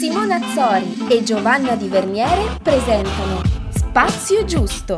Simona Azzori e Giovanna Di Verniere presentano Spazio Giusto.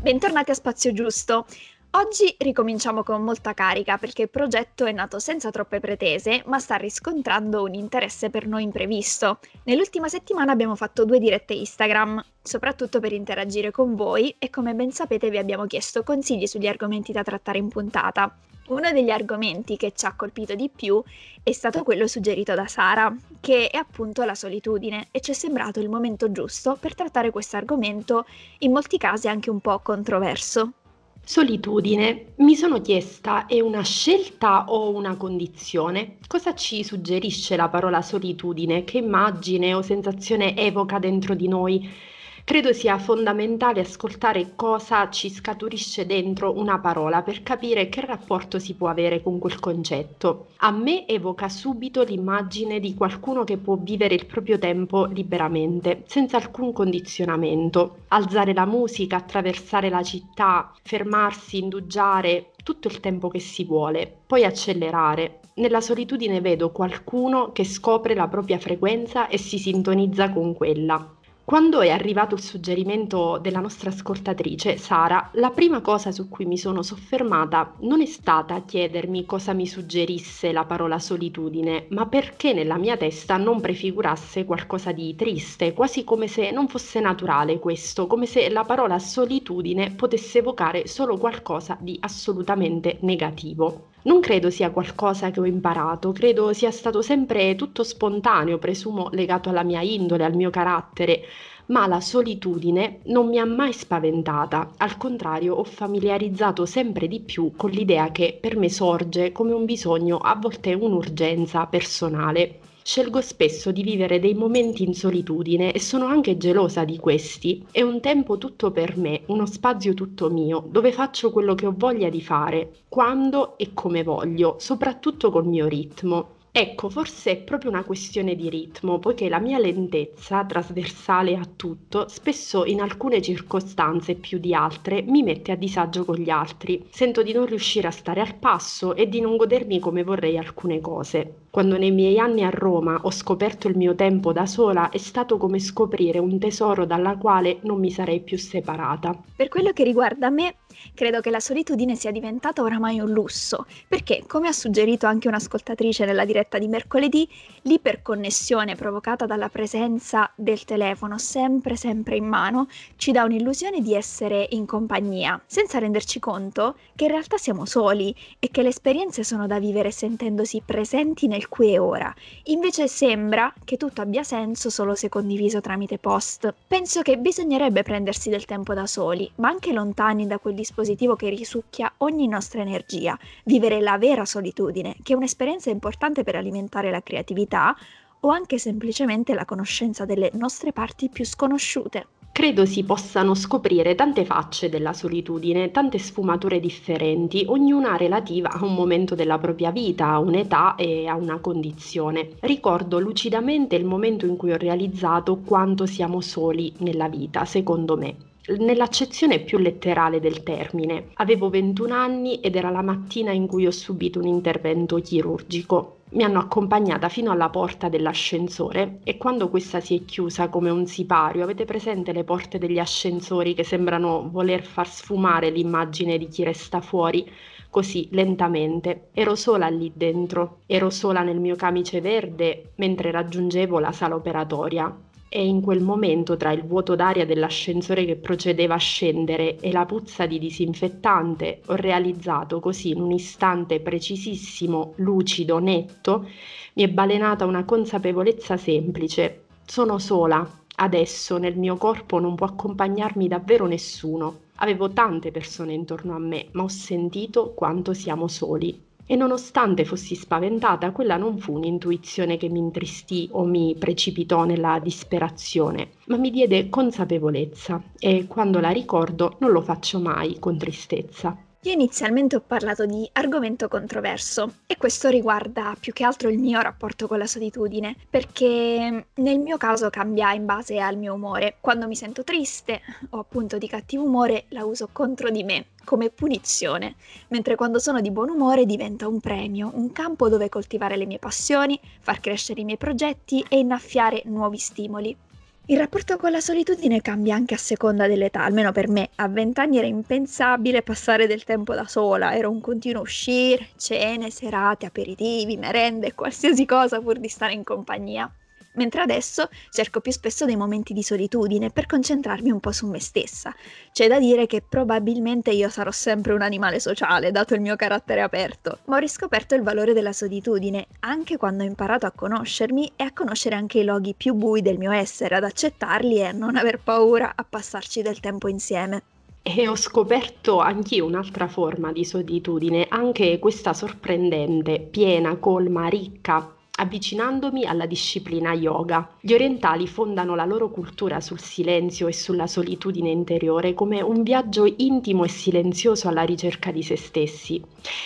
Bentornati a Spazio Giusto. Oggi ricominciamo con molta carica perché il progetto è nato senza troppe pretese, ma sta riscontrando un interesse per noi imprevisto. Nell'ultima settimana abbiamo fatto due dirette Instagram, soprattutto per interagire con voi e come ben sapete vi abbiamo chiesto consigli sugli argomenti da trattare in puntata. Uno degli argomenti che ci ha colpito di più è stato quello suggerito da Sara, che è appunto la solitudine e ci è sembrato il momento giusto per trattare questo argomento, in molti casi anche un po' controverso. Solitudine. Mi sono chiesta, è una scelta o una condizione? Cosa ci suggerisce la parola solitudine? Che immagine o sensazione evoca dentro di noi? Credo sia fondamentale ascoltare cosa ci scaturisce dentro una parola per capire che rapporto si può avere con quel concetto. A me evoca subito l'immagine di qualcuno che può vivere il proprio tempo liberamente, senza alcun condizionamento. Alzare la musica, attraversare la città, fermarsi, indugiare, tutto il tempo che si vuole, poi accelerare. Nella solitudine vedo qualcuno che scopre la propria frequenza e si sintonizza con quella. Quando è arrivato il suggerimento della nostra ascoltatrice, Sara, la prima cosa su cui mi sono soffermata non è stata chiedermi cosa mi suggerisse la parola solitudine, ma perché nella mia testa non prefigurasse qualcosa di triste, quasi come se non fosse naturale questo, come se la parola solitudine potesse evocare solo qualcosa di assolutamente negativo. Non credo sia qualcosa che ho imparato, credo sia stato sempre tutto spontaneo, presumo legato alla mia indole, al mio carattere, ma la solitudine non mi ha mai spaventata, al contrario ho familiarizzato sempre di più con l'idea che per me sorge come un bisogno, a volte un'urgenza personale. Scelgo spesso di vivere dei momenti in solitudine e sono anche gelosa di questi. È un tempo tutto per me, uno spazio tutto mio, dove faccio quello che ho voglia di fare, quando e come voglio, soprattutto col mio ritmo. Ecco, forse è proprio una questione di ritmo, poiché la mia lentezza, trasversale a tutto, spesso in alcune circostanze più di altre mi mette a disagio con gli altri. Sento di non riuscire a stare al passo e di non godermi come vorrei alcune cose. Quando nei miei anni a Roma ho scoperto il mio tempo da sola è stato come scoprire un tesoro dalla quale non mi sarei più separata. Per quello che riguarda me, credo che la solitudine sia diventata oramai un lusso, perché, come ha suggerito anche un'ascoltatrice nella diretta di mercoledì, l'iperconnessione provocata dalla presenza del telefono sempre sempre in mano ci dà un'illusione di essere in compagnia, senza renderci conto che in realtà siamo soli e che le esperienze sono da vivere sentendosi presenti nel qui e ora. Invece sembra che tutto abbia senso solo se condiviso tramite post. Penso che bisognerebbe prendersi del tempo da soli, ma anche lontani da quel dispositivo che risucchia ogni nostra energia, vivere la vera solitudine, che è un'esperienza importante per alimentare la creatività o anche semplicemente la conoscenza delle nostre parti più sconosciute. Credo si possano scoprire tante facce della solitudine, tante sfumature differenti, ognuna relativa a un momento della propria vita, a un'età e a una condizione. Ricordo lucidamente il momento in cui ho realizzato quanto siamo soli nella vita, secondo me nell'accezione più letterale del termine. Avevo 21 anni ed era la mattina in cui ho subito un intervento chirurgico. Mi hanno accompagnata fino alla porta dell'ascensore e quando questa si è chiusa come un sipario, avete presente le porte degli ascensori che sembrano voler far sfumare l'immagine di chi resta fuori? Così lentamente. Ero sola lì dentro, ero sola nel mio camice verde mentre raggiungevo la sala operatoria e in quel momento tra il vuoto d'aria dell'ascensore che procedeva a scendere e la puzza di disinfettante ho realizzato così in un istante precisissimo, lucido, netto, mi è balenata una consapevolezza semplice. Sono sola, adesso nel mio corpo non può accompagnarmi davvero nessuno. Avevo tante persone intorno a me, ma ho sentito quanto siamo soli. E nonostante fossi spaventata, quella non fu un'intuizione che mi intristì o mi precipitò nella disperazione, ma mi diede consapevolezza e quando la ricordo non lo faccio mai con tristezza. Io inizialmente ho parlato di argomento controverso e questo riguarda più che altro il mio rapporto con la solitudine, perché nel mio caso cambia in base al mio umore. Quando mi sento triste o appunto di cattivo umore la uso contro di me, come punizione, mentre quando sono di buon umore diventa un premio, un campo dove coltivare le mie passioni, far crescere i miei progetti e innaffiare nuovi stimoli. Il rapporto con la solitudine cambia anche a seconda dell'età, almeno per me. A vent'anni era impensabile passare del tempo da sola, era un continuo uscire, cene, serate, aperitivi, merende, qualsiasi cosa pur di stare in compagnia mentre adesso cerco più spesso dei momenti di solitudine per concentrarmi un po' su me stessa. C'è da dire che probabilmente io sarò sempre un animale sociale, dato il mio carattere aperto, ma ho riscoperto il valore della solitudine anche quando ho imparato a conoscermi e a conoscere anche i loghi più bui del mio essere, ad accettarli e a non aver paura a passarci del tempo insieme. E ho scoperto anch'io un'altra forma di solitudine, anche questa sorprendente, piena, colma, ricca, avvicinandomi alla disciplina yoga. Gli orientali fondano la loro cultura sul silenzio e sulla solitudine interiore come un viaggio intimo e silenzioso alla ricerca di se stessi.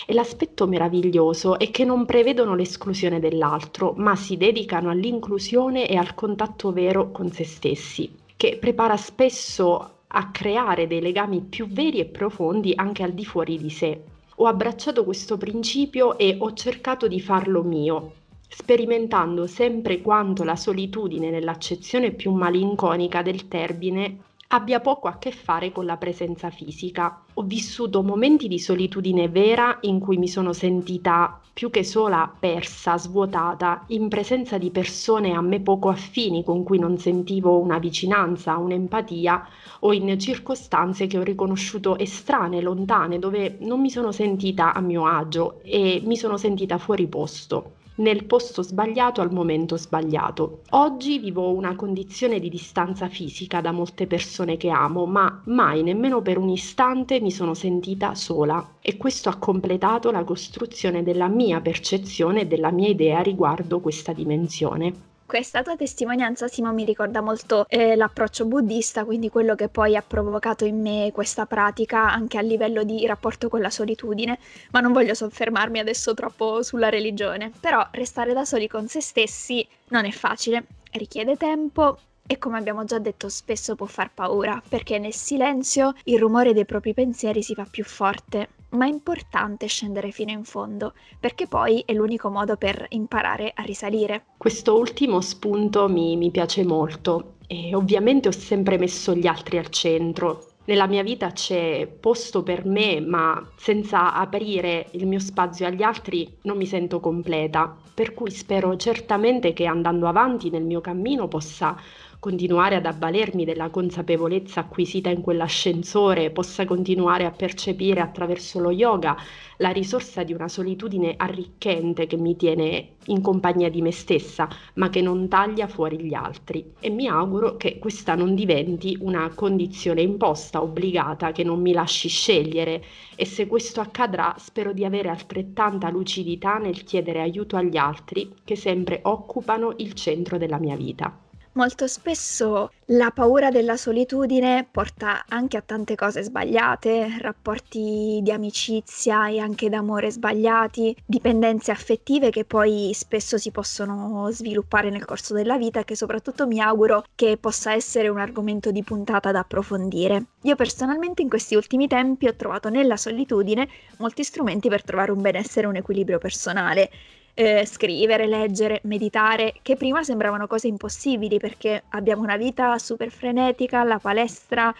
E l'aspetto meraviglioso è che non prevedono l'esclusione dell'altro, ma si dedicano all'inclusione e al contatto vero con se stessi, che prepara spesso a creare dei legami più veri e profondi anche al di fuori di sé. Ho abbracciato questo principio e ho cercato di farlo mio, sperimentando sempre quanto la solitudine nell'accezione più malinconica del termine abbia poco a che fare con la presenza fisica. Ho vissuto momenti di solitudine vera in cui mi sono sentita più che sola, persa, svuotata, in presenza di persone a me poco affini con cui non sentivo una vicinanza, un'empatia o in circostanze che ho riconosciuto estranee, lontane, dove non mi sono sentita a mio agio e mi sono sentita fuori posto nel posto sbagliato al momento sbagliato. Oggi vivo una condizione di distanza fisica da molte persone che amo, ma mai nemmeno per un istante mi sono sentita sola e questo ha completato la costruzione della mia percezione e della mia idea riguardo questa dimensione. Questa tua testimonianza, Simo, mi ricorda molto eh, l'approccio buddista, quindi quello che poi ha provocato in me questa pratica anche a livello di rapporto con la solitudine, ma non voglio soffermarmi adesso troppo sulla religione. Però restare da soli con se stessi non è facile, richiede tempo, e come abbiamo già detto spesso può far paura, perché nel silenzio il rumore dei propri pensieri si fa più forte ma è importante scendere fino in fondo, perché poi è l'unico modo per imparare a risalire. Questo ultimo spunto mi, mi piace molto e ovviamente ho sempre messo gli altri al centro. Nella mia vita c'è posto per me, ma senza aprire il mio spazio agli altri non mi sento completa, per cui spero certamente che andando avanti nel mio cammino possa continuare ad avvalermi della consapevolezza acquisita in quell'ascensore, possa continuare a percepire attraverso lo yoga la risorsa di una solitudine arricchente che mi tiene in compagnia di me stessa, ma che non taglia fuori gli altri. E mi auguro che questa non diventi una condizione imposta, obbligata, che non mi lasci scegliere. E se questo accadrà, spero di avere altrettanta lucidità nel chiedere aiuto agli altri che sempre occupano il centro della mia vita. Molto spesso la paura della solitudine porta anche a tante cose sbagliate, rapporti di amicizia e anche d'amore sbagliati, dipendenze affettive che poi spesso si possono sviluppare nel corso della vita e che soprattutto mi auguro che possa essere un argomento di puntata da approfondire. Io personalmente in questi ultimi tempi ho trovato nella solitudine molti strumenti per trovare un benessere e un equilibrio personale eh, scrivere, leggere, meditare, che prima sembravano cose impossibili perché abbiamo una vita super frenetica, la palestra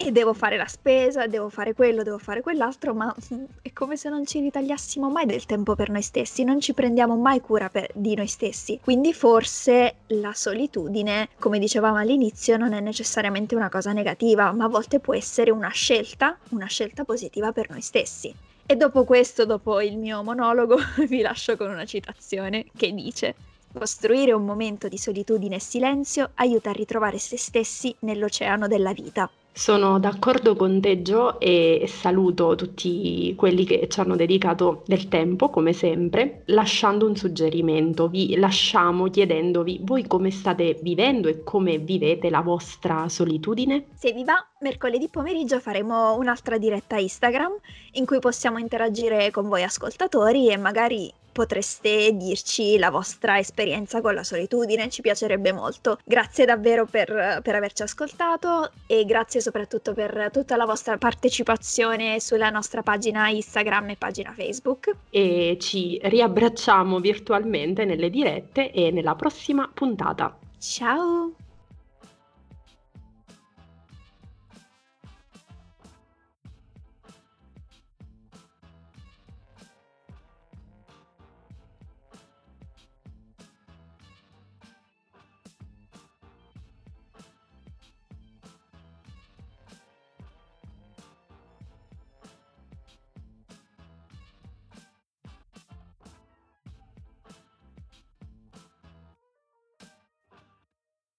e devo fare la spesa, devo fare quello, devo fare quell'altro, ma è come se non ci ritagliassimo mai del tempo per noi stessi, non ci prendiamo mai cura per, di noi stessi. Quindi forse la solitudine, come dicevamo all'inizio, non è necessariamente una cosa negativa, ma a volte può essere una scelta, una scelta positiva per noi stessi. E dopo questo, dopo il mio monologo, vi lascio con una citazione che dice Costruire un momento di solitudine e silenzio aiuta a ritrovare se stessi nell'oceano della vita. Sono d'accordo con te Gio e saluto tutti quelli che ci hanno dedicato del tempo, come sempre, lasciando un suggerimento. Vi lasciamo chiedendovi voi come state vivendo e come vivete la vostra solitudine. Se vi va, mercoledì pomeriggio faremo un'altra diretta Instagram in cui possiamo interagire con voi ascoltatori e magari potreste dirci la vostra esperienza con la solitudine, ci piacerebbe molto. Grazie davvero per, per averci ascoltato e grazie soprattutto per tutta la vostra partecipazione sulla nostra pagina Instagram e pagina Facebook. E ci riabbracciamo virtualmente nelle dirette e nella prossima puntata. Ciao!